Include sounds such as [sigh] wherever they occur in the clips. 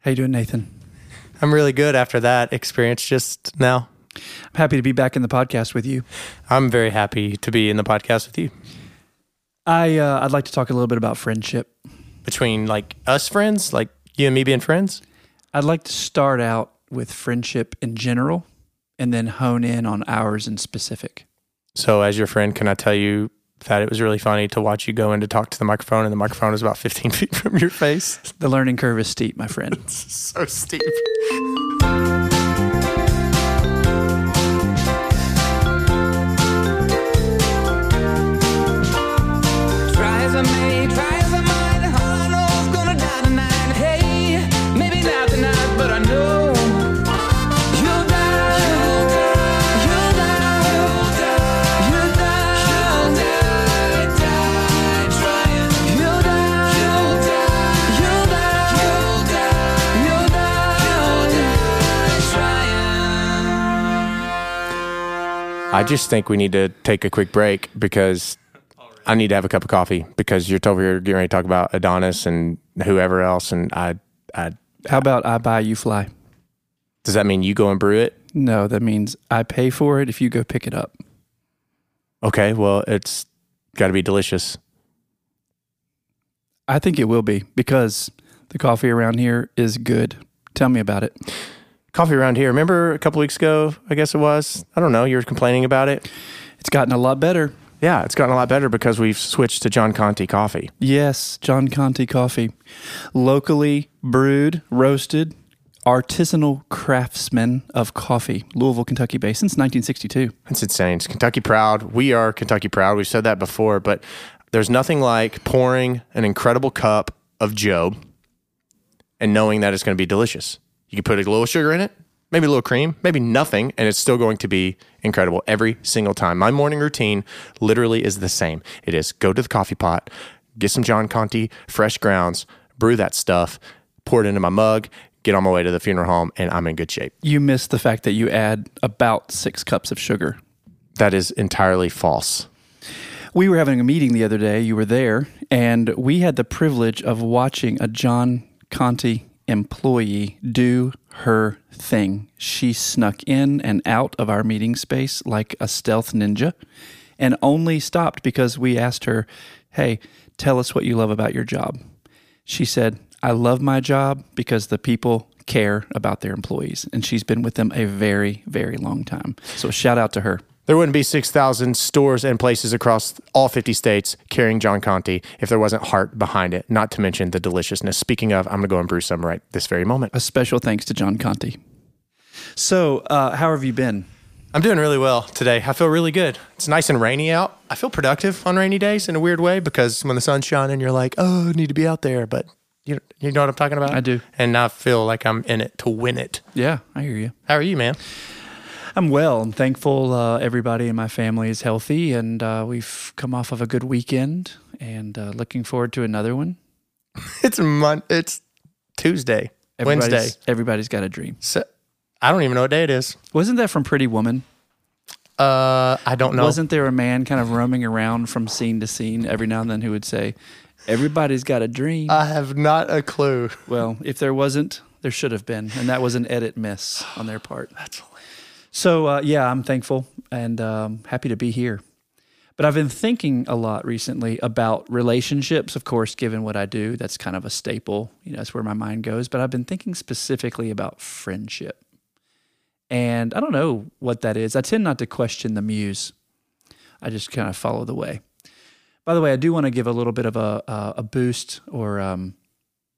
How you doing, Nathan? I'm really good after that experience just now. I'm happy to be back in the podcast with you. I'm very happy to be in the podcast with you. I uh, I'd like to talk a little bit about friendship. Between like us friends, like you and me being friends. I'd like to start out with friendship in general, and then hone in on ours in specific. So, as your friend, can I tell you that it was really funny to watch you go in to talk to the microphone, and the microphone is about 15 [laughs] feet from your face? The learning curve is steep, my friend. [laughs] so steep. I just think we need to take a quick break because I need to have a cup of coffee because you're over here getting ready to talk about Adonis and whoever else. And I, I, How about I buy you fly? does that mean you go and brew it? No, that means I pay for it if you go pick it up. Okay, well, it's got to be delicious. I think it will be because the coffee around here is good. Tell me about it. Coffee around here. Remember a couple weeks ago, I guess it was? I don't know. You were complaining about it. It's gotten a lot better. Yeah, it's gotten a lot better because we've switched to John Conti coffee. Yes, John Conti coffee. Locally brewed, roasted, artisanal craftsmen of coffee. Louisville, Kentucky based since 1962. That's insane. It's Kentucky proud. We are Kentucky proud. We've said that before, but there's nothing like pouring an incredible cup of Joe and knowing that it's going to be delicious. You can put a little sugar in it, maybe a little cream, maybe nothing, and it's still going to be incredible every single time. My morning routine literally is the same. It is go to the coffee pot, get some John Conti fresh grounds, brew that stuff, pour it into my mug, get on my way to the funeral home, and I'm in good shape. You missed the fact that you add about six cups of sugar. That is entirely false. We were having a meeting the other day. You were there, and we had the privilege of watching a John Conti employee do her thing. She snuck in and out of our meeting space like a stealth ninja and only stopped because we asked her, Hey, tell us what you love about your job. She said, I love my job because the people care about their employees. And she's been with them a very, very long time. So shout out to her. There wouldn't be 6,000 stores and places across all 50 states carrying John Conti if there wasn't heart behind it, not to mention the deliciousness. Speaking of, I'm going to go and brew some right this very moment. A special thanks to John Conti. So, uh, how have you been? I'm doing really well today. I feel really good. It's nice and rainy out. I feel productive on rainy days in a weird way because when the sun's shining, you're like, oh, I need to be out there. But you, you know what I'm talking about? I do. And I feel like I'm in it to win it. Yeah, I hear you. How are you, man? I'm well. I'm thankful uh, everybody in my family is healthy, and uh, we've come off of a good weekend, and uh, looking forward to another one. [laughs] It's mon- It's Tuesday, Everybody's, Wednesday. Everybody's got a dream. So, I don't even know what day it is. Wasn't that from Pretty Woman? Uh, I don't know. Wasn't there a man kind of roaming around from scene to scene every now and then who would say, "Everybody's got a dream"? I have not a clue. well, if there wasn't, there should have been, and that was an edit miss on their part. That's So uh, yeah, I'm thankful and um, happy to be here. But I've been thinking a lot recently about relationships. Of course, given what I do, that's kind of a staple. You know, that's where my mind goes. But I've been thinking specifically about friendship, and I don't know what that is. I tend not to question the muse. I just kind of follow the way. By the way, I do want to give a little bit of a a, a boost or um,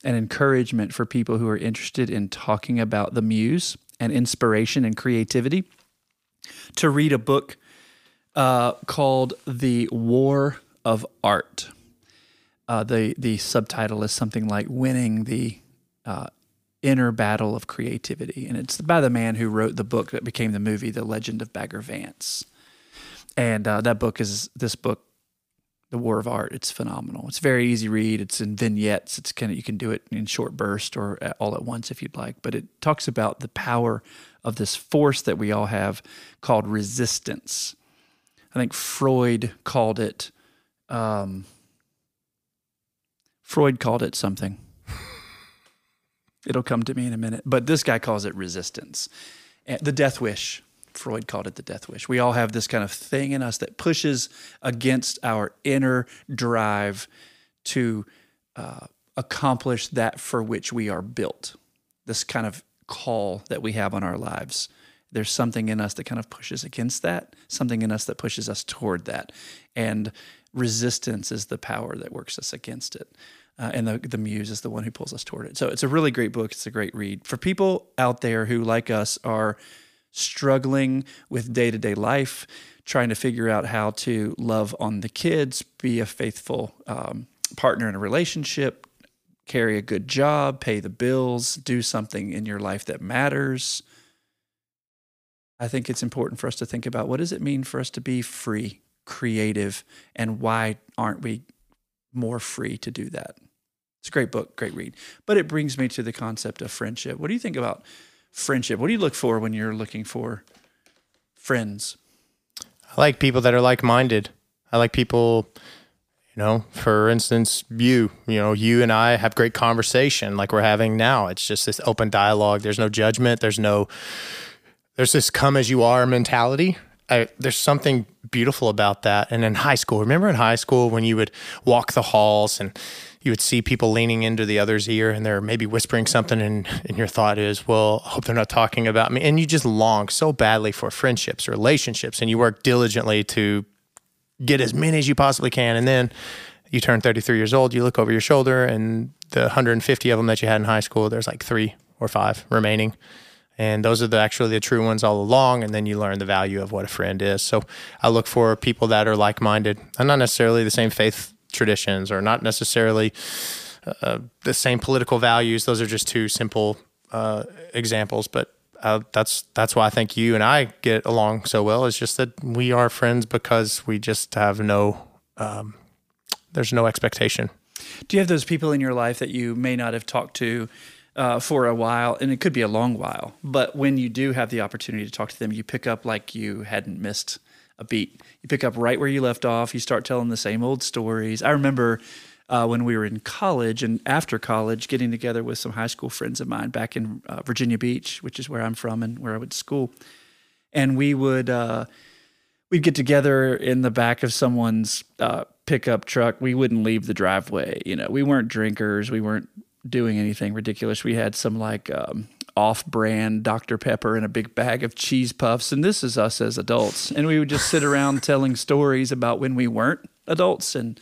an encouragement for people who are interested in talking about the muse and inspiration and creativity to read a book uh, called The War of Art. Uh, the, the subtitle is something like Winning the uh, Inner Battle of Creativity. And it's by the man who wrote the book that became the movie, The Legend of Bagger Vance. And uh, that book is this book the War of Art. It's phenomenal. It's very easy read. It's in vignettes. It's kind of you can do it in short burst or all at once if you'd like. But it talks about the power of this force that we all have called resistance. I think Freud called it. Um, Freud called it something. [laughs] It'll come to me in a minute. But this guy calls it resistance. The death wish. Freud called it the death wish. We all have this kind of thing in us that pushes against our inner drive to uh, accomplish that for which we are built. This kind of call that we have on our lives. There's something in us that kind of pushes against that, something in us that pushes us toward that. And resistance is the power that works us against it. Uh, and the, the muse is the one who pulls us toward it. So it's a really great book. It's a great read. For people out there who, like us, are struggling with day to day life, trying to figure out how to love on the kids, be a faithful um, partner in a relationship, carry a good job, pay the bills, do something in your life that matters. I think it's important for us to think about what does it mean for us to be free, creative, and why aren't we more free to do that? It's a great book, great read. But it brings me to the concept of friendship. What do you think about friendship? What do you look for when you're looking for friends? I like people that are like minded. I like people, you know, for instance, you, you know, you and I have great conversation like we're having now. It's just this open dialogue. There's no judgment. There's no, there's this come as you are mentality. I, there's something beautiful about that. And in high school, remember in high school when you would walk the halls and you would see people leaning into the other's ear and they're maybe whispering something and, and your thought is, well, I hope they're not talking about me. And you just long so badly for friendships, relationships, and you work diligently to get as many as you possibly can. And then you turn 33 years old, you look over your shoulder and the 150 of them that you had in high school, there's like three or five remaining. And those are the actually the true ones all along. And then you learn the value of what a friend is. So I look for people that are like minded and not necessarily the same faith traditions or not necessarily uh, the same political values. Those are just two simple uh, examples, but uh, that's that's why I think you and I get along so well. Is just that we are friends because we just have no um, there's no expectation. Do you have those people in your life that you may not have talked to uh, for a while, and it could be a long while, but when you do have the opportunity to talk to them, you pick up like you hadn't missed a beat. You pick up right where you left off. You start telling the same old stories. I remember uh, when we were in college and after college, getting together with some high school friends of mine back in uh, Virginia Beach, which is where I'm from and where I went to school. And we would uh, we'd get together in the back of someone's uh, pickup truck. We wouldn't leave the driveway. You know, we weren't drinkers. We weren't doing anything ridiculous. We had some like um, off-brand Dr Pepper and a big bag of cheese puffs, and this is us as adults. And we would just sit around [laughs] telling stories about when we weren't adults, and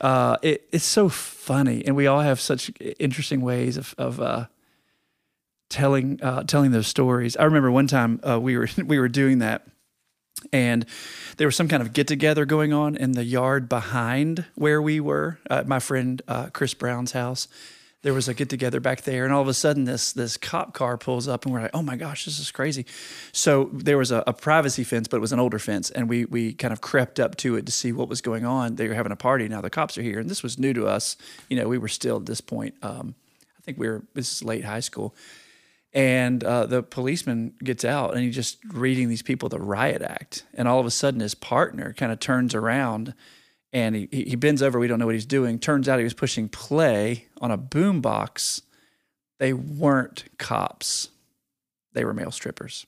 uh, it, it's so funny. And we all have such interesting ways of, of uh, telling uh, telling those stories. I remember one time uh, we were [laughs] we were doing that, and there was some kind of get together going on in the yard behind where we were, uh, my friend uh, Chris Brown's house. There was a get together back there, and all of a sudden, this this cop car pulls up, and we're like, "Oh my gosh, this is crazy!" So there was a, a privacy fence, but it was an older fence, and we we kind of crept up to it to see what was going on. They were having a party. Now the cops are here, and this was new to us. You know, we were still at this point. Um, I think we were this is late high school, and uh, the policeman gets out and he's just reading these people the riot act and all of a sudden his partner kind of turns around and he, he bends over we don't know what he's doing. Turns out he was pushing play on a boom box they weren't cops. They were male strippers.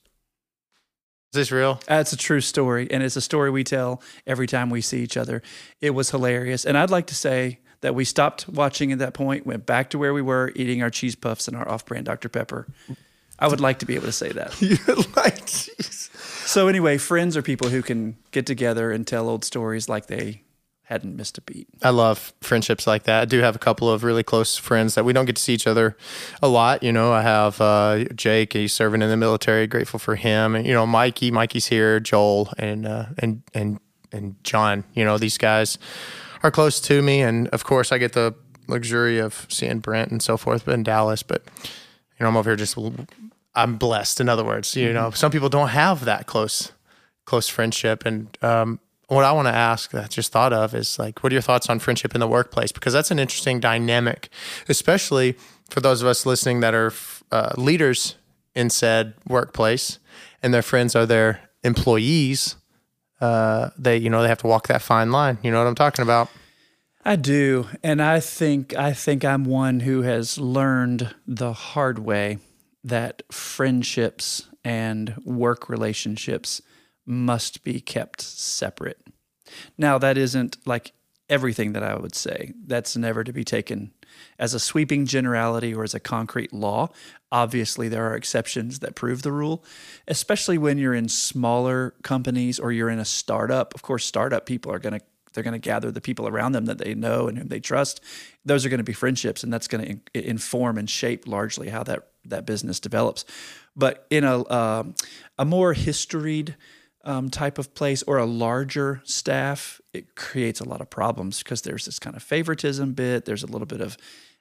Is this real? that's a true story and it's a story we tell every time we see each other. It was hilarious and i'd like to say that we stopped watching at that point went back to where we were eating our cheese puffs and our off-brand dr pepper. I would like to be able to say that. [laughs] You like jeez. So anyway, friends are people who can get together and tell old stories like they hadn't missed a beat. I love friendships like that. I do have a couple of really close friends that we don't get to see each other a lot. You know, I have uh, Jake. He's serving in the military. Grateful for him. And you know, Mikey. Mikey's here. Joel and uh, and and and John. You know, these guys are close to me. And of course, I get the luxury of seeing Brent and so forth in Dallas. But you know, I'm over here just. I'm blessed. In other words, you know, some people don't have that close close friendship and. um what I want to ask that I just thought of is like, what are your thoughts on friendship in the workplace? Because that's an interesting dynamic, especially for those of us listening that are uh, leaders in said workplace and their friends are their employees. Uh, they, you know, they have to walk that fine line. You know what I'm talking about? I do, and I think I think I'm one who has learned the hard way that friendships and work relationships must be kept separate. Now, that isn't like everything that I would say. That's never to be taken as a sweeping generality or as a concrete law. Obviously, there are exceptions that prove the rule, especially when you're in smaller companies or you're in a startup. Of course, startup people are going to they're going to gather the people around them that they know and whom they trust. Those are going to be friendships, and that's going to in- inform and shape largely how that that business develops. But in a uh, a more historied um, type of place or a larger staff, it creates a lot of problems because there's this kind of favoritism bit. There's a little bit of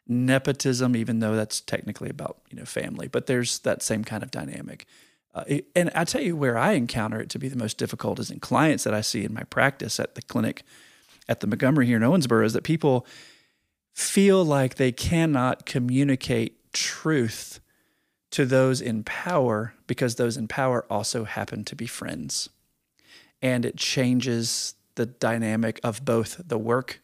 nepotism, even though that's technically about you know family, but there's that same kind of dynamic. Uh, and I tell you where I encounter it to be the most difficult is in clients that I see in my practice at the clinic at the Montgomery here in Owensboro is that people feel like they cannot communicate truth to those in power because those in power also happen to be friends. And it changes the dynamic of both the work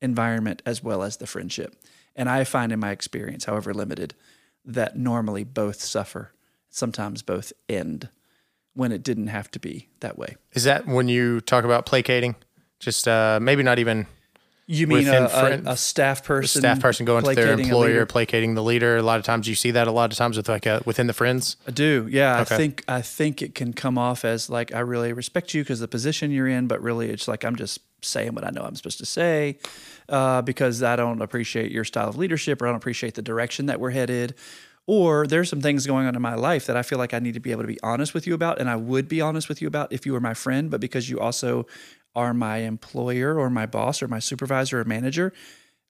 environment as well as the friendship. And I find in my experience, however limited, that normally both suffer, sometimes both end when it didn't have to be that way. Is that when you talk about placating? Just uh, maybe not even You mean a, a, a staff person, staff person going to their employer, placating the leader. A lot of times you see that. A lot of times with like a, within the friends. I do. Yeah, Okay. I think I think it can come off as like I really respect you because the position you're in, but really it's like I'm just saying what I know I'm supposed to say uh, because I don't appreciate your style of leadership or I don't appreciate the direction that we're headed. Or there's some things going on in my life that I feel like I need to be able to be honest with you about, and I would be honest with you about if you were my friend, but because you also are my employer or my boss or my supervisor or manager,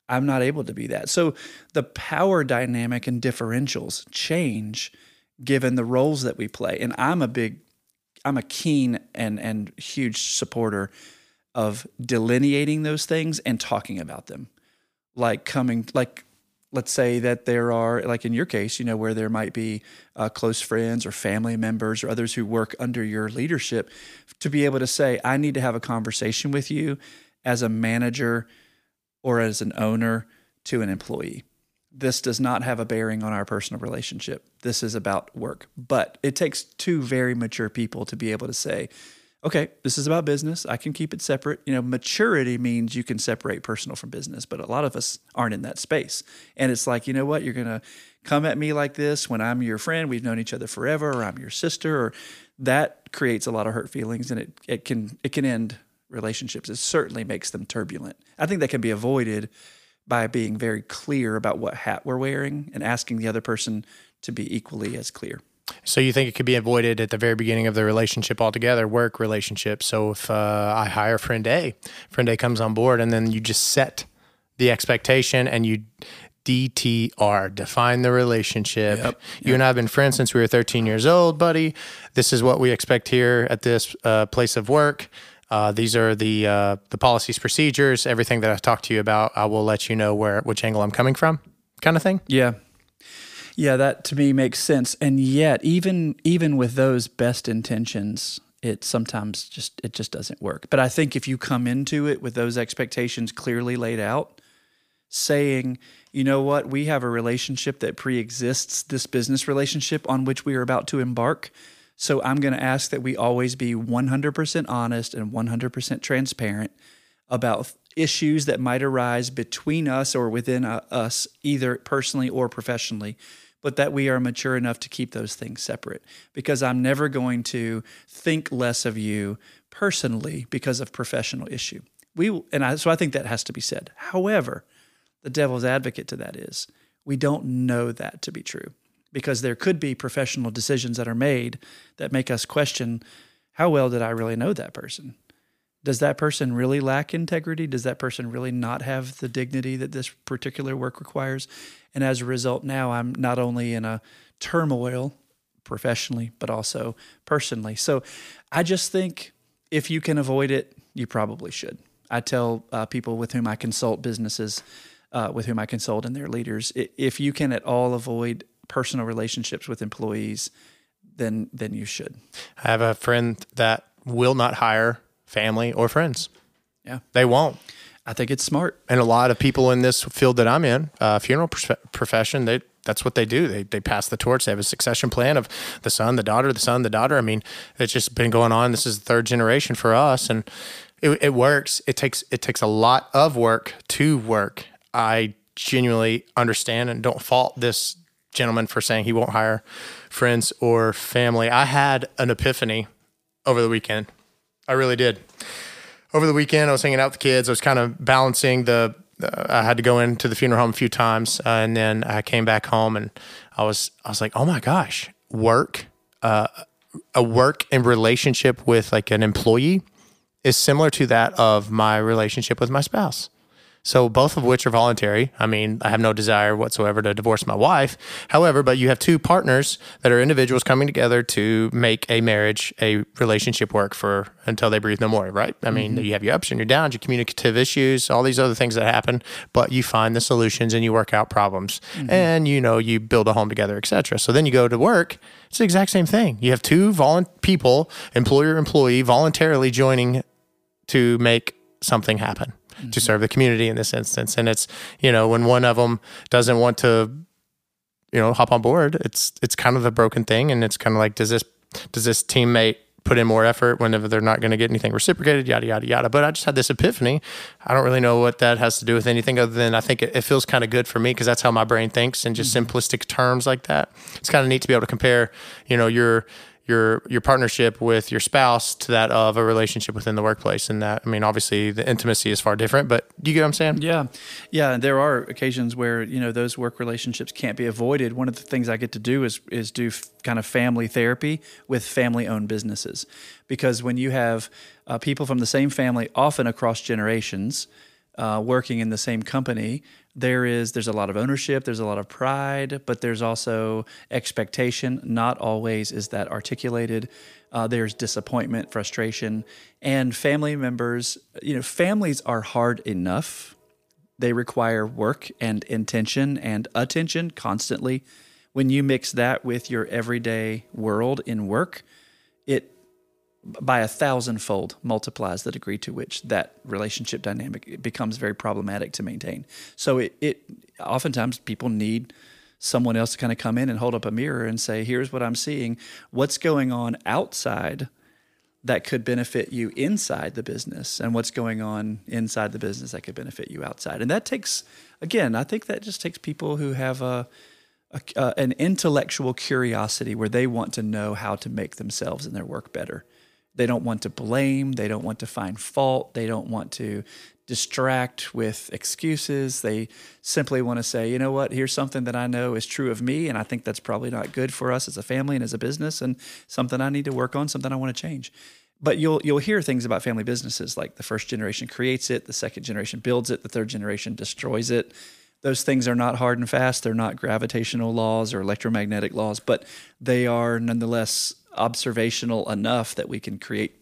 I'm not able to be that. So the power dynamic and differentials change given the roles that we play. And I'm a big, I'm a keen and and huge supporter of delineating those things and talking about them. Like coming, like let's say that there are, like in your case, you know, where there might be uh, close friends or family members or others who work under your leadership, to be able to say, I need to have a conversation with you as a manager or as an owner to an employee. This does not have a bearing on our personal relationship. This is about work. But it takes two very mature people to be able to say, okay, this is about business. I can keep it separate. You know, maturity means you can separate personal from business, but a lot of us aren't in that space. And it's like, you know what? You're going to come at me like this when I'm your friend, we've known each other forever, or I'm your sister, or that creates a lot of hurt feelings and it, it can it can end relationships. It certainly makes them turbulent. I think that can be avoided by being very clear about what hat we're wearing and asking the other person to be equally as clear. So you think it could be avoided at the very beginning of the relationship altogether, work relationship. So if uh, I hire friend A, friend A comes on board, and then you just set the expectation and you DTR, define the relationship. You and I have been friends since we were 13 years old, buddy. This is what we expect here at this uh, place of work. Uh, these are the uh, the policies, procedures, everything that I've talked to you about. I will let you know where which angle I'm coming from, kind of thing. Yeah. Yeah, that to me makes sense. And yet, even even with those best intentions, it sometimes just it just doesn't work. But I think if you come into it with those expectations clearly laid out, saying, you know what, we have a relationship that pre-exists this business relationship on which we are about to embark. So I'm going to ask that we always be 100% honest and 100% transparent about issues that might arise between us or within uh, us, either personally or professionally, but that we are mature enough to keep those things separate. Because I'm never going to think less of you personally because of professional issue. We and I, so I think that has to be said. However, the devil's advocate to that is we don't know that to be true because there could be professional decisions that are made that make us question how well did I really know that person? Does that person really lack integrity? Does that person really not have the dignity that this particular work requires? And as a result, now I'm not only in a turmoil professionally, but also personally. So I just think if you can avoid it, you probably should. I tell uh, people with whom I consult businesses, uh, with whom I consult and their leaders, if you can at all avoid personal relationships with employees, then then you should. I have a friend that will not hire family or friends. Yeah. They won't. I think it's smart. and a lot of people in this field that I'm in, uh, funeral prof- profession, they that's what they do. They they pass the torch. They have a succession plan of the son, the daughter, the son, the daughter. I mean, it's just been going on. This is the third generation for us, and it, it works. It takes it takes a lot of work to work. I genuinely understand and don't fault this gentleman for saying he won't hire friends or family. I had an epiphany over the weekend. I really did over the weekend, I was hanging out with the kids. I was kind of balancing the. Uh, I had to go into the funeral home a few times, uh, and then I came back home, and I was I was like, oh my gosh, work, uh, a work and relationship with like an employee is similar to that of my relationship with my spouse. So both of which are voluntary. I mean, I have no desire whatsoever to divorce my wife. However, but you have two partners that are individuals coming together to make a marriage, a relationship work for until they breathe no more, right? I mean, mm-hmm. you have your ups and your downs, your communicative issues, all these other things that happen, but you find the solutions and you work out problems. Mm-hmm. And you know, you build a home together, etc. So then you go to work, it's the exact same thing. You have two volun- people, employer employee voluntarily joining to make something happen to serve the community in this instance. And it's, you know, when one of them doesn't want to, you know, hop on board, it's, it's kind of a broken thing. And it's kind of like, does this, does this teammate put in more effort whenever they're not going to get anything reciprocated, yada, yada, yada. But I just had this epiphany. I don't really know what that has to do with anything other than I think it, it feels kind of good for me because that's how my brain thinks in just mm-hmm. simplistic terms like that. It's kind of neat to be able to compare, you know, your, your your partnership with your spouse to that of a relationship within the workplace and that I mean obviously the intimacy is far different but do you get what I'm saying? Yeah. Yeah. There are occasions where, you know, those work relationships can't be avoided. One of the things I get to do is, is do f- kind of family therapy with family owned businesses. Because when you have uh, people from the same family, often across generations, uh, working in the same company, there is there's a lot of ownership, there's a lot of pride, but there's also expectation. Not always is that articulated. Uh, there's disappointment, frustration, and family members. You know, families are hard enough. They require work and intention and attention constantly. When you mix that with your everyday world in work, by a thousandfold multiplies the degree to which that relationship dynamic becomes very problematic to maintain. So it, it oftentimes people need someone else to kind of come in and hold up a mirror and say, here's what I'm seeing. What's going on outside that could benefit you inside the business and what's going on inside the business that could benefit you outside. And that takes, again, I think that just takes people who have a, a, uh, an intellectual curiosity where they want to know how to make themselves and their work better. They don't want to blame. They don't want to find fault. They don't want to distract with excuses. They simply want to say, you know what, here's something that I know is true of me, and I think that's probably not good for us as a family and as a business, and something I need to work on, something I want to change. But you'll you'll hear things about family businesses like the first generation creates it, the second generation builds it, the third generation destroys it. Those things are not hard and fast. They're not gravitational laws or electromagnetic laws, but they are nonetheless observational enough that we can create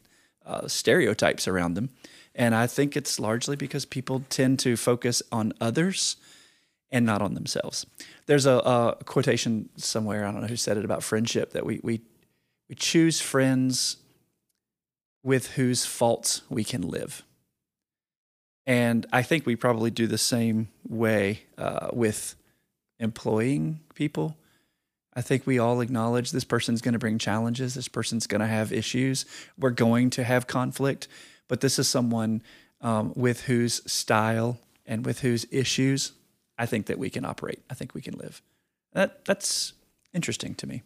uh, stereotypes around them. And I think it's largely because people tend to focus on others and not on themselves. There's a, a quotation somewhere, I don't know who said it about friendship, that we, we, we choose friends with whose faults we can live. And I think we probably do the same way uh, with employing people. I think we all acknowledge this person's going to bring challenges. This person's going to have issues. We're going to have conflict, but this is someone um, with whose style and with whose issues I think that we can operate. I think we can live. That that's interesting to me.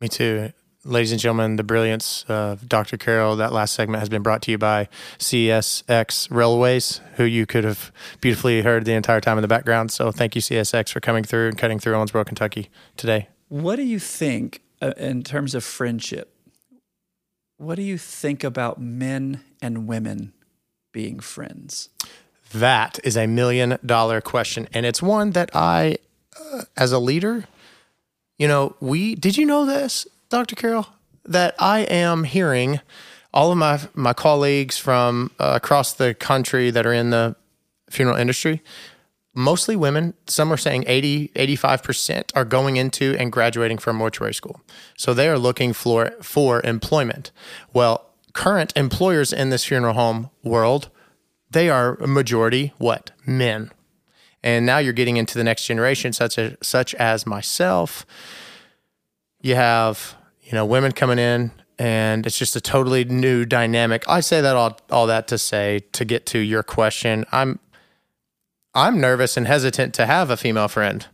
Me too. Ladies and gentlemen, the brilliance of Dr. Carroll. That last segment has been brought to you by CSX Railways, who you could have beautifully heard the entire time in the background. So thank you, CSX, for coming through and cutting through Owensboro, Kentucky today. What do you think uh, in terms of friendship? What do you think about men and women being friends? That is a million dollar question. And it's one that I, uh, as a leader, you know, we, did you know this, Dr. Carroll? That I am hearing all of my, my colleagues from uh, across the country that are in the funeral industry, mostly women, some are saying 80, 85% are going into and graduating from mortuary school. So they are looking for, for employment. Well, current employers in this funeral home world they are a majority what men, and now you're getting into the next generation, such as such as myself. You have you know women coming in, and it's just a totally new dynamic. I say that all all that to say to get to your question. I'm I'm nervous and hesitant to have a female friend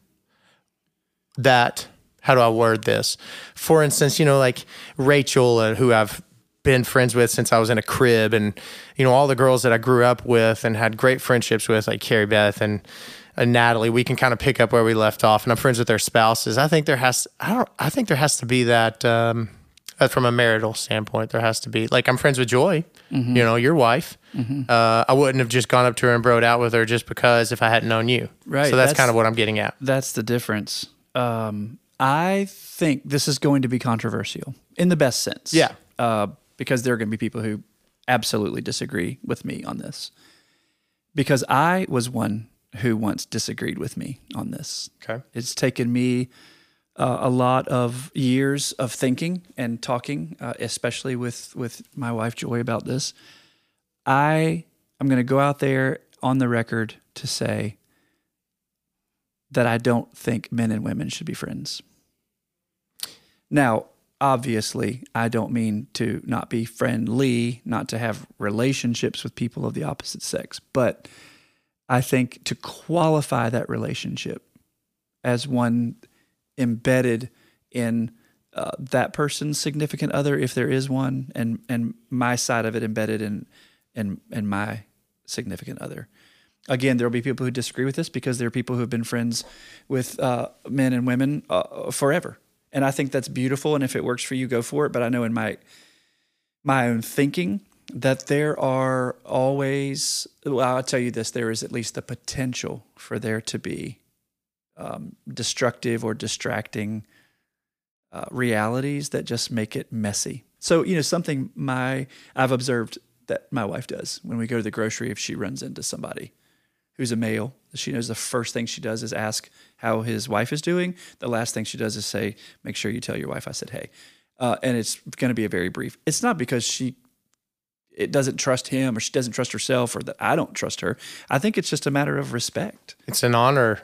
that how do I word this? For instance, you know, like Rachel, uh, who I've been friends with since I was in a crib, and you know, all the girls that I grew up with and had great friendships with, like Carrie Beth and, and Natalie. We can kind of pick up where we left off, and I'm friends with their spouses. I think there has, I don't, I think there has to be that. Um, from a marital standpoint, there has to be like I'm friends with Joy, Mm-hmm. you know, your wife. Uh, I wouldn't have just gone up to her and broed out with her just because if I hadn't known you. Right, So that's, that's- kind of what I'm getting at. That's the difference. Um, I think this is going to be controversial in the best sense. Yeah. Uh, because there are going to be people who absolutely disagree with me on this. Because I was one who once disagreed with me on this. Okay. It's taken me uh, a lot of years of thinking and talking, uh, especially with with my wife Joy about this. I I'm going to go out there on the record to say that I don't think men and women should be friends. Now, obviously, I don't mean to not be friendly, not to have relationships with people of the opposite sex, but I think to qualify that relationship as one embedded in uh, that person's significant other, if there is one, and and my side of it embedded in in in my significant other. Again, there will be people who disagree with this because there are people who have been friends with uh, men and women uh, forever, and I think that's beautiful. And if it works for you, go for it. But I know in my my own thinking that there are always well i'll tell you this there is at least the potential for there to be um, destructive or distracting uh, realities that just make it messy so you know something my i've observed that my wife does when we go to the grocery if she runs into somebody who's a male she knows the first thing she does is ask how his wife is doing the last thing she does is say make sure you tell your wife i said hey uh, and it's going to be a very brief it's not because she it doesn't trust him or she doesn't trust herself or that I don't trust her. I think it's just a matter of respect. it's an honor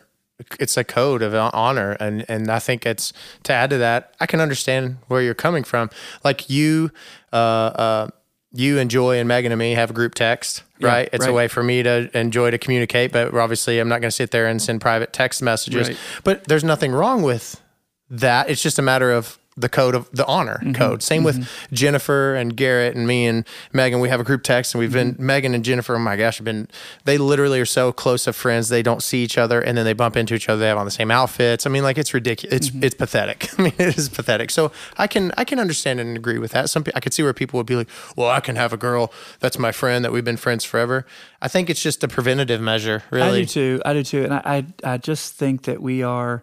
it's a code of honor and and I think it's to add to that I can understand where you're coming from like you uh uh you and Joy and Megan and me have a group text, Yeah, right? It's a way for me to enjoy to communicate, but obviously I'm not going to sit there and send private text messages. Right. But there's nothing wrong with that. It's just a matter of the code of the honor Mm-hmm. code. Same with Jennifer and Garrett and me and Megan. We have a group text and we've been Mm-hmm. Megan and Jennifer. Oh my gosh, have been they literally are so close of friends. They don't see each other and then they bump into each other. They have on the same outfits. I mean, like it's ridiculous. It's Mm-hmm. it's pathetic. [laughs] I mean, it is pathetic. So I can I can understand and agree with that. Some I could see where people would be like, well, I can have a girl that's my friend that we've been friends forever. I think it's just a preventative measure, Really, I do too. I do too. And I, I, I just think that we are,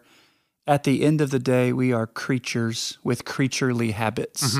at the end of the day, we are creatures with creaturely habits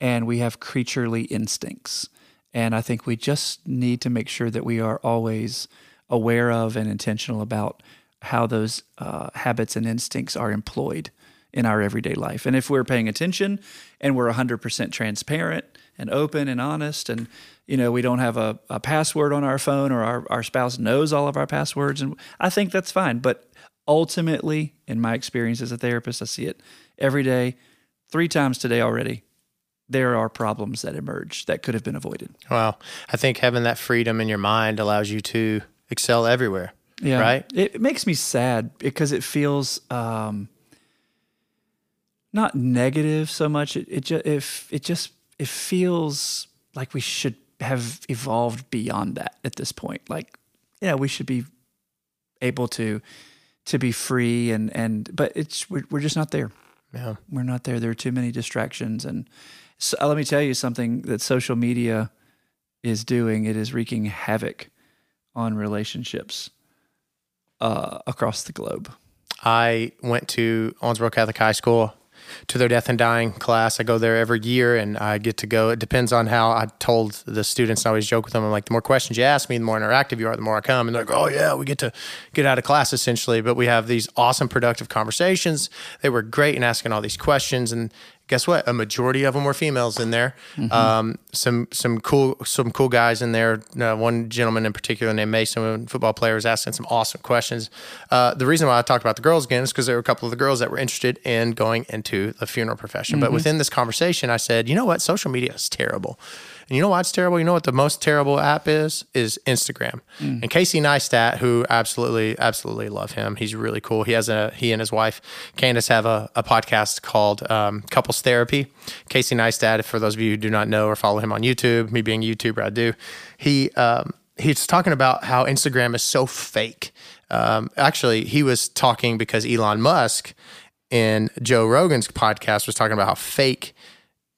and we have creaturely instincts. And I think we just need to make sure that we are always aware of and intentional about how those uh, habits and instincts are employed in our everyday life. And if we're paying attention and we're 100% transparent and open and honest and you know we don't have a, a password on our phone or our, our spouse knows all of our passwords and i think that's fine but ultimately in my experience as a therapist i see it every day three times today already there are problems that emerge that could have been avoided Wow. I think having that freedom in your mind allows you to excel everywhere. Yeah. Right? It, it makes me sad because it feels um, not negative so much. It it just if it just it feels like we should have evolved beyond that at this point. Like, yeah, we should be able to to be free and and but it's we're, we're just not there. Yeah. We're not there. There are too many distractions and so, let me tell you something that social media is doing. It is wreaking havoc on relationships uh, across the globe. I went to Owensboro Catholic High School to their death and dying class. I go there every year and I get to go. It depends on how I told the students. I always joke with them. I'm like, the more questions you ask me, the more interactive you are, the more I come. And they're like, oh, yeah, we get to get out of class essentially. But we have these awesome, productive conversations. They were great in asking all these questions and guess what? A majority of them were females in there. Um, some some cool some cool guys in there. Uh, one gentleman in particular named Mason, football player, was asking some awesome questions. Uh, the reason why I talked about the girls again is because there were a couple of the girls that were interested in going into the funeral profession. But within this conversation, I said, you know what? Social media is terrible. And you know why it's terrible? You know what the most terrible app is? Is Instagram. And Casey Neistat, who absolutely, absolutely love him. He's really cool. He has a he and his wife Candace have a, a podcast called um, Couples Therapy. Casey Neistat, for those of you who do not know or follow him on YouTube, me being a YouTuber, I do. He um, he's talking about how Instagram is so fake. Um, actually, he was talking because Elon Musk in Joe Rogan's podcast was talking about how fake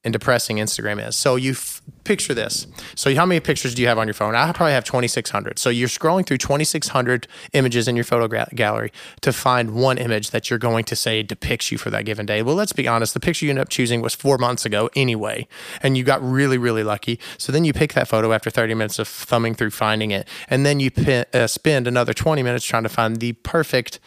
and depressing Instagram is. So you f- picture this. So how many pictures do you have on your phone? I probably have 2,600. So you're scrolling through 2,600 images in your photo gallery to find one image that you're going to say depicts you for that given day. Well, let's be honest. The picture you end up choosing was four months ago anyway, and you got really, really lucky. So then you pick that photo after 30 minutes of thumbing through finding it, and then you pi- uh, spend another 20 minutes trying to find the perfect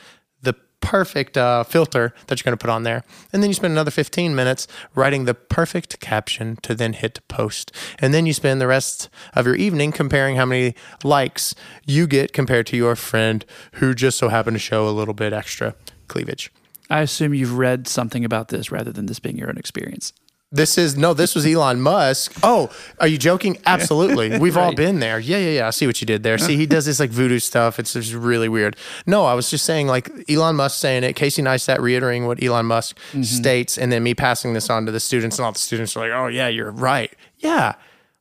perfect uh, filter that you're going to put on there. And then you spend another 15 minutes writing the perfect caption to then hit post. And then you spend the rest of your evening comparing how many likes you get compared to your friend who just so happened to show a little bit extra cleavage. I assume you've read something about this rather than this being your own experience. This is no, this was Elon Musk. [laughs] Oh, are you joking? [laughs] Absolutely. We've all been there. Yeah, yeah, yeah. I see what you did there. See, he does this like voodoo stuff. It's just really weird. No, I was just saying like Elon Musk saying it, Casey Neistat reiterating what Elon Musk mm-hmm. states, and then me passing this on to the students, and all the students are like, Oh yeah, you're right. Yeah.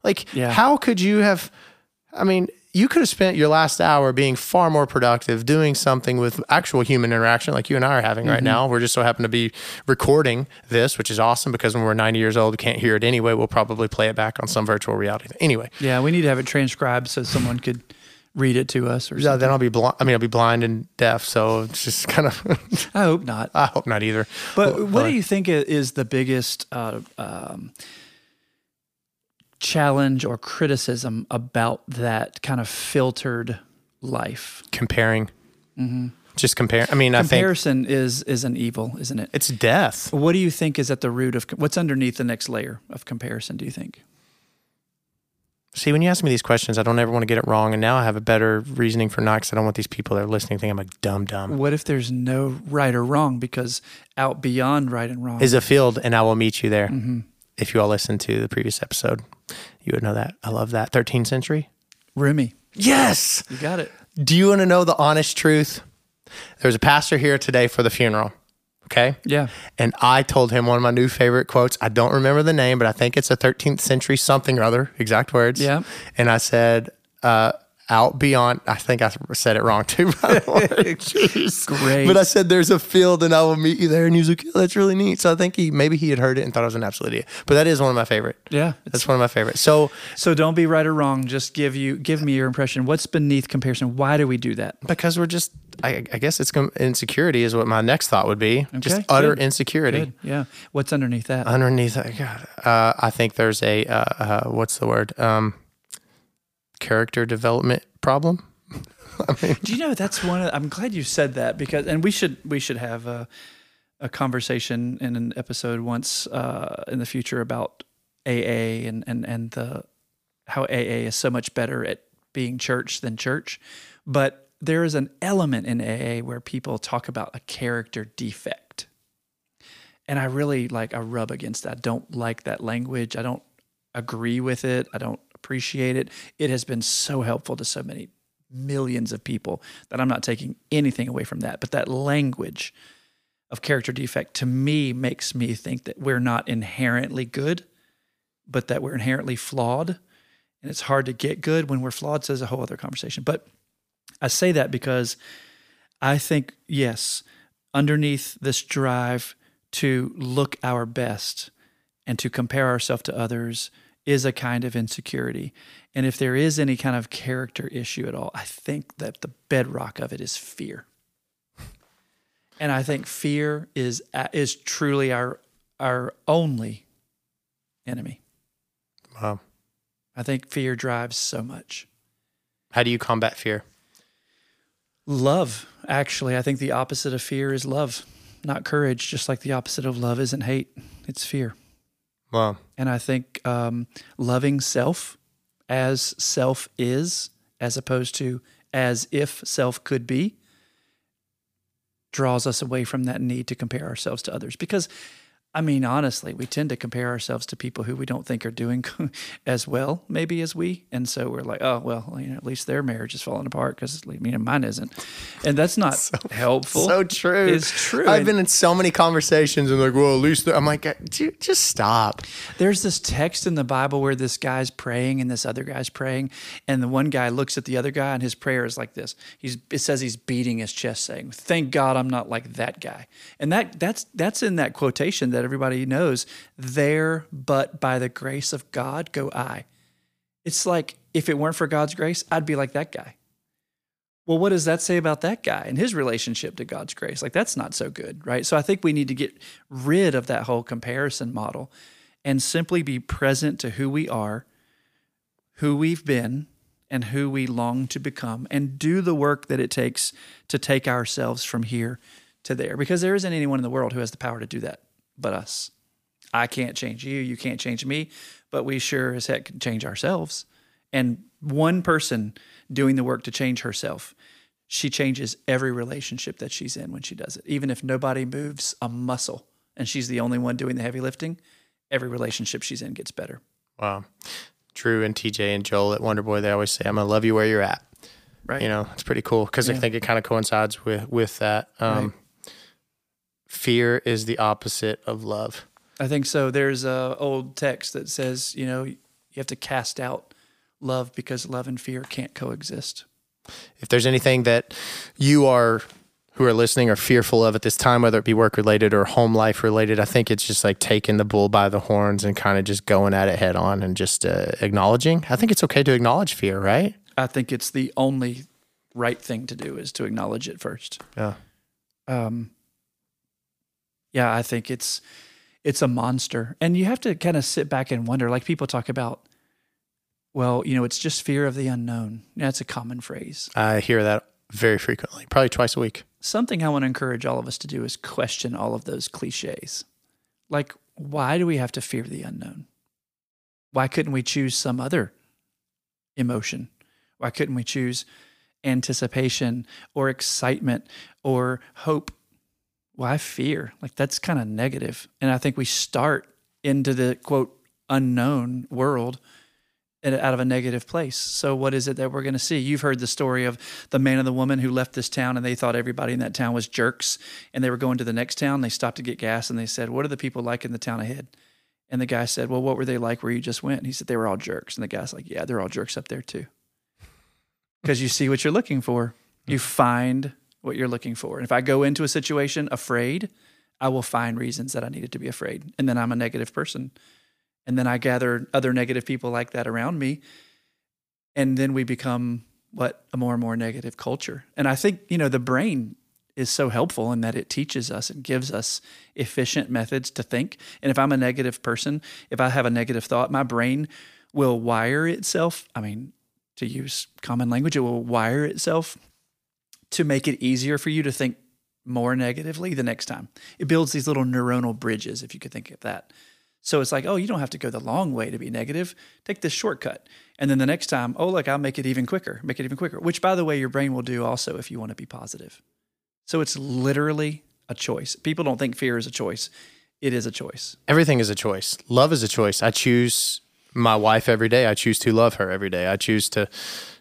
Like, Yeah. how could you have I mean, you could have spent your last hour being far more productive doing something with actual human interaction like you and I are having right now. We're just so happen to be recording this, which is awesome because when we're 90 years old, we can't hear it anyway. We'll probably play it back on some virtual reality. thing. Anyway, Yeah, we need to have it transcribed so someone could read it to us or yeah, something. then I'll be blind. I mean, I'll be blind and deaf. So it's just kind of, [laughs] I hope not. I hope not either. But what do you think is the biggest uh, um, challenge or criticism about that kind of filtered life? comparing? Just compare. I mean, I think Comparison is is an evil, isn't it? it's death. What do you think is at the root of what's underneath the next layer of comparison? Do you think? See, when you ask me these questions, I don't ever want to get it wrong. And now I have a better reasoning for not because I don't want these people that are listening to think I'm a dumb dumb. What if there's no right or wrong? Because out beyond right and wrong is a field, and I will meet you there. Mm-hmm. If you all listen to the previous episode, you would know that. I love that. 13th century. Rumi. Yes. You got it. Do you want to know the honest truth? There was a pastor here today for the funeral. Okay. Yeah. And I told him one of my new favorite quotes. I don't remember the name, but I think it's a 13th century something or other, exact words. Yeah. And I said, uh, out beyond, I think I said it wrong too, by the way. [laughs] Great. But I said, there's a field and I will meet you there. And he was like, "Yeah, that's really neat. So I think he, maybe he had heard it and thought I was an absolute idiot. But that is one of my favorite. Yeah. That's one of my favorite. So So don't be right or wrong. Just give you give me your impression. What's beneath comparison? Why do we do that? because we're just, I, I guess it's com- insecurity is what my next thought would be. just Okay, utter good. insecurity. Good. Yeah. What's underneath that? underneath that, God, uh, I think there's a uh, uh, what's the word? Um, character development problem. [laughs] I mean. Do you know that's one? Of, I'm glad you said that because, and we should we should have a, a conversation in an episode once uh, in the future about AA and and and the how AA is so much better at being church than church, but there is an element in AA where people talk about a character defect, and I really like I rub against that. I don't like that language. I don't agree with it. I don't appreciate it. It has been so helpful to so many millions of people that I'm not taking anything away from that. But that language of character defect to me makes me think that we're not inherently good, but that we're inherently flawed. And it's hard to get good when we're flawed. So a whole other conversation. But I say that because I think, yes, underneath this drive to look our best and to compare ourselves to others is a kind of insecurity. And if there is any kind of character issue at all, I think that the bedrock of it is fear. [laughs] And I think fear is uh, is truly our our only enemy. Wow. I think fear drives so much. How do you combat fear? Love, actually, I think the opposite of fear is love, not courage, just like the opposite of love isn't hate. it's fear. Well, And I think um, loving self as self is, as opposed to as if self could be, draws us away from that need to compare ourselves to others. Because, I mean, honestly, we tend to compare ourselves to people who we don't think are doing [laughs] as well, maybe as we. And so we're like, oh, well, you know, at least their marriage is falling apart because you know, mine isn't. And that's not [laughs] helpful. so true. It's true. I've And- been in so many conversations and like, well, at least I'm like, just stop. There's this text in the Bible where this guy's praying and this other guy's praying, and the one guy looks at the other guy and his prayer is like this. He's it says he's beating his chest, saying, "Thank God I'm not like that guy." And that that's that's in that quotation that everybody knows. There, but by the grace of God, go I. It's like if it weren't for God's grace, I'd be like that guy. Well, what does that say about that guy and his relationship to God's grace? Like, that's not so good, right? So I think we need to get rid of that whole comparison model and simply be present to who we are, who we've been, and who we long to become, and do the work that it takes to take ourselves from here to there. Because there isn't anyone in the world who has the power to do that but us. I can't change you, you can't change me, but we sure as heck can change ourselves. And one person doing the work to change herself, she changes every relationship that she's in when she does it. Even if nobody moves a muscle and she's the only one doing the heavy lifting, every relationship she's in gets better. Wow. Drew and TJ and Joel at Wonderboy, they always say, I'm going to love you where you're at. Right. You know, it's pretty cool because I think it kind of coincides with, with that. Um, Fear is the opposite of love. I think so. There's a old text that says, you know, you have to cast out love because love and fear can't coexist. If there's anything that you are who are listening are fearful of at this time, whether it be work related or home life related, I think it's just like taking the bull by the horns and kind of just going at it head on and just uh, acknowledging. I think it's okay to acknowledge fear, right? I think it's the only right thing to do is to acknowledge it first. Yeah. um, yeah, I think it's it's a monster, and you have to kind of sit back and wonder. Like people talk about, well, you know, it's just fear of the unknown. That's a common phrase. I hear that very frequently, probably twice a week. Something I want to encourage all of us to do is question all of those cliches. Like, why do we have to fear the unknown? Why couldn't we choose some other emotion? Why couldn't we choose anticipation or excitement or hope? Why fear? Like that's kind of negative. And I think we start into the quote unknown world out of a negative place. So what is it that we're going to see? You've heard the story of the man and the woman who left this town and they thought everybody in that town was jerks and they were going to the next town. They stopped to get gas and they said, "What are the people like in the town ahead?" And the guy said, "Well, what were they like where you just went?" And he said, "They were all jerks." And the guy's like, "Yeah, they're all jerks up there too." Because you see what you're looking for. You hmm. find what you're looking for. And if I go into a situation afraid, I will find reasons that I needed to be afraid. And then I'm a negative person. And then I gather other negative people like that around me. And then we become what a more and more negative culture. And I think, you know, the brain is so helpful in that it teaches us and gives us efficient methods to think. And if I'm a negative person, if I have a negative thought, my brain will wire itself. I mean, to use common language, it will wire itself to make it easier for you to think more negatively the next time. It builds these little neuronal bridges, if you could think of that. So it's like, oh, you don't have to go the long way to be negative. Take this shortcut. And then the next time, oh, look, I'll make it even quicker, make it even quicker, which, by the way, your brain will do also if you want to be positive. So it's literally a choice. People don't think fear is a choice, it is a choice. Everything is a choice. Love is a choice. I choose my wife every day. I choose to love her every day. I choose to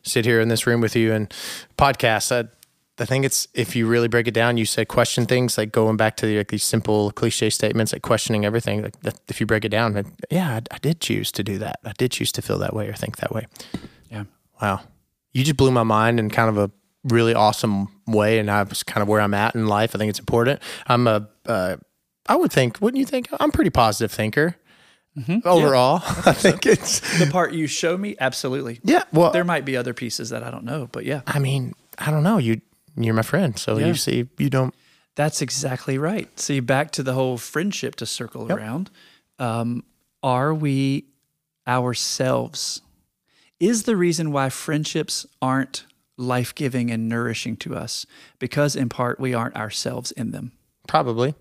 sit here in this room with you and podcast. I, I think it's if you really break it down, you say question things like going back to the, like these simple cliche statements, like questioning everything. Like that, if you break it down, then, yeah, I, I did choose to do that. I did choose to feel that way or think that way. Yeah. Wow, you just blew my mind in kind of a really awesome way, and I was kind of where I'm at in life. I think it's important. I'm a, uh, I would think, wouldn't you think? I'm a pretty positive thinker overall. I [laughs] think it's The part you show me, absolutely. yeah. Well, There might be other pieces that I don't know, but yeah, I mean, I don't know. You you're my friend, so Yeah. you see, you don't. That's exactly right. See, back to the whole friendship to circle around. Um, are we ourselves? Is the reason why friendships aren't life giving and nourishing to us because, in part, we aren't ourselves in them? Probably.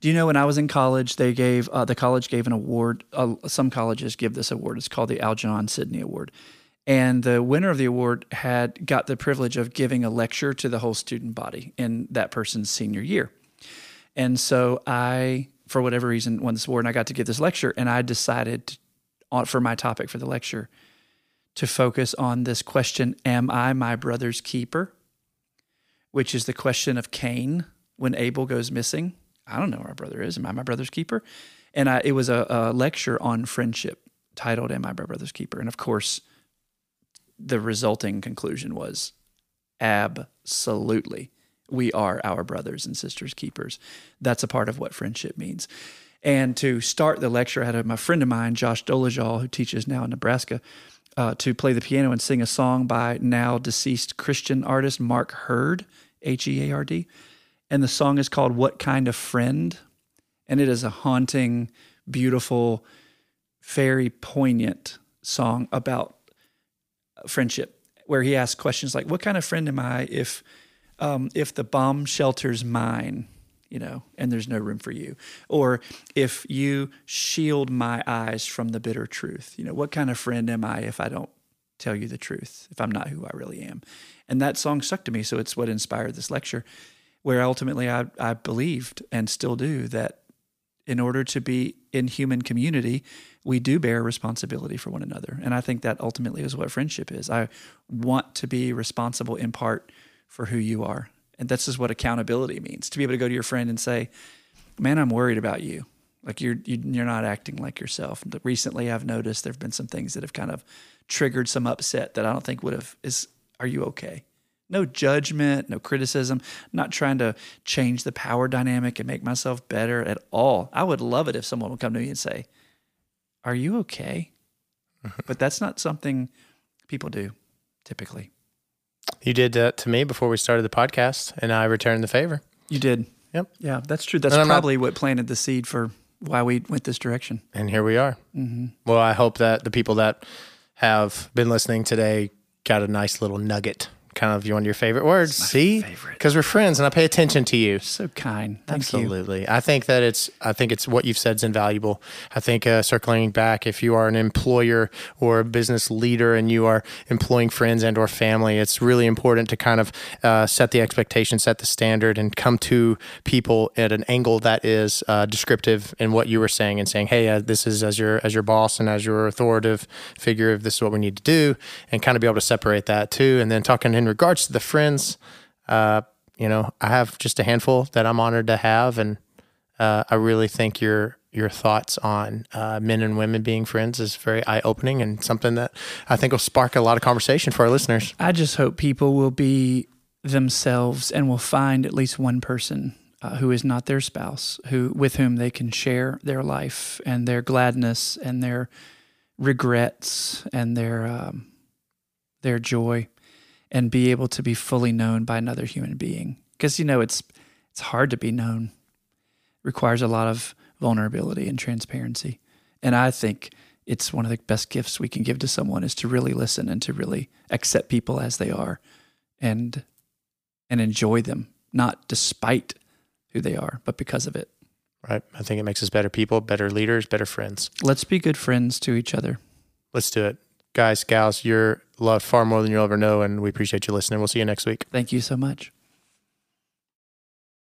Do you know when I was in college, they gave uh, the college gave an award. Uh, some colleges give this award. It's called the Algernon Sydney Award, and the winner of the award had got the privilege of giving a lecture to the whole student body in that person's senior year. And so I, for whatever reason, won this award, and I got to give this lecture. And I decided for my topic for the lecture to focus on this question: Am I my brother's keeper? Which is the question of Cain when Abel goes missing. I don't know where my brother is. Am I my brother's keeper? And I, it was a, a lecture on friendship titled "Am I my brother's keeper?" And of course, the resulting conclusion was absolutely we are our brothers and sisters keepers. That's a part of what friendship means. And to start the lecture, I had a, friend of mine, Josh dolajal who teaches now in Nebraska, uh, to play the piano and sing a song by now deceased Christian artist Mark Heard, H E A R D. And the song is called What Kind of Friend? And it is a haunting, beautiful, very poignant song about friendship, where he asks questions like, "What kind of friend am I if um, if the bomb shelter's mine, you know, and there's no room for you, or if you shield my eyes from the bitter truth, you know, what kind of friend am I if I don't tell you the truth, if I'm not who I really am?" And that song stuck to me, so it's what inspired this lecture, where ultimately I I believed and still do that in order to be in human community, we do bear responsibility for one another. And I think that ultimately is what friendship is. I want to be responsible in part for who you are. And that's just what accountability means to be able to go to your friend and say, Man, I'm worried about you. Like you're you, you're not acting like yourself. Recently, I've noticed there have been some things that have kind of triggered some upset that I don't think would have. Is are you okay? No judgment, no criticism, not trying to change the power dynamic and make myself better at all. I would love it if someone would come to me and say, Are you okay? [laughs] but that's not something people do typically. You did that to me before we started the podcast, and I returned the favor. You did. Yep. Yeah, that's true. That's I'm not- probably what planted the seed for why we went this direction. And here we are. Mm-hmm. Well, I hope that the people that have been listening today got a nice little nugget, kind of one of your favorite words. See, because we're friends, and I pay attention to you. So kind. Thank you. Absolutely. I think that it's I think it's what you've said is invaluable. I think uh, circling back if you are an employer or a business leader and you are employing friends and or family, it's really important to kind of uh, set the expectation, set the standard and come to people at an angle that is uh, descriptive in what you were saying and saying, "Hey, uh, this is as your as your boss and as your authoritative figure, If this is what we need to do." And kind of be able to separate that too and then talking in regards to the friends uh, you know, I have just a handful that I'm honored to have, and uh, I really think your your thoughts on uh, men and women being friends is very eye opening and something that I think will spark a lot of conversation for our listeners. I just hope people will be themselves and will find at least one person uh, who is not their spouse, who with whom they can share their life and their gladness and their regrets and their um, their joy, and be able to be fully known by another human being. Because you know it's it's hard to be known. It requires a lot of vulnerability and transparency, and I think it's one of the best gifts we can give to someone is to really listen and to really accept people as they are and and enjoy them not despite who they are but because of it Right? I think it makes us better people, better leaders, better friends. let's be good friends to each other Let's do it, guys, gals. You're loved far more than you'll ever know, and we appreciate you listening. We'll see you next week. thank you so much